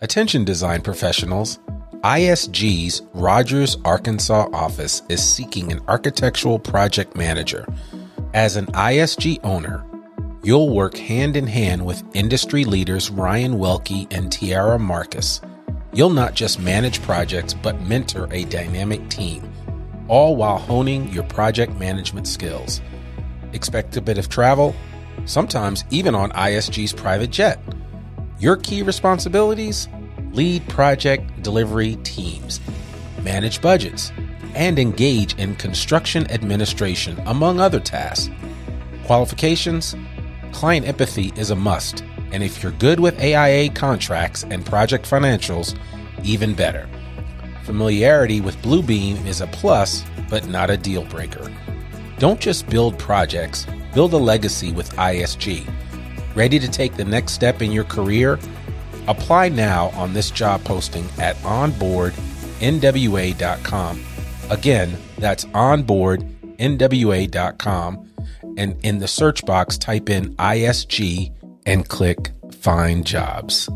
Attention design professionals. ISG's Rogers, Arkansas office is seeking an architectural project manager. As an ISG owner, you'll work hand in hand with industry leaders Ryan Welke and Tiara Marcus. You'll not just manage projects, but mentor a dynamic team, all while honing your project management skills. Expect a bit of travel, sometimes even on ISG's private jet. Your key responsibilities lead project delivery teams, manage budgets, and engage in construction administration, among other tasks. Qualifications Client empathy is a must, and if you're good with AIA contracts and project financials, even better. Familiarity with Bluebeam is a plus, but not a deal breaker. Don't just build projects, build a legacy with ISG. Ready to take the next step in your career? Apply now on this job posting at onboardnwa.com. Again, that's onboardnwa.com. And in the search box, type in ISG and click Find Jobs.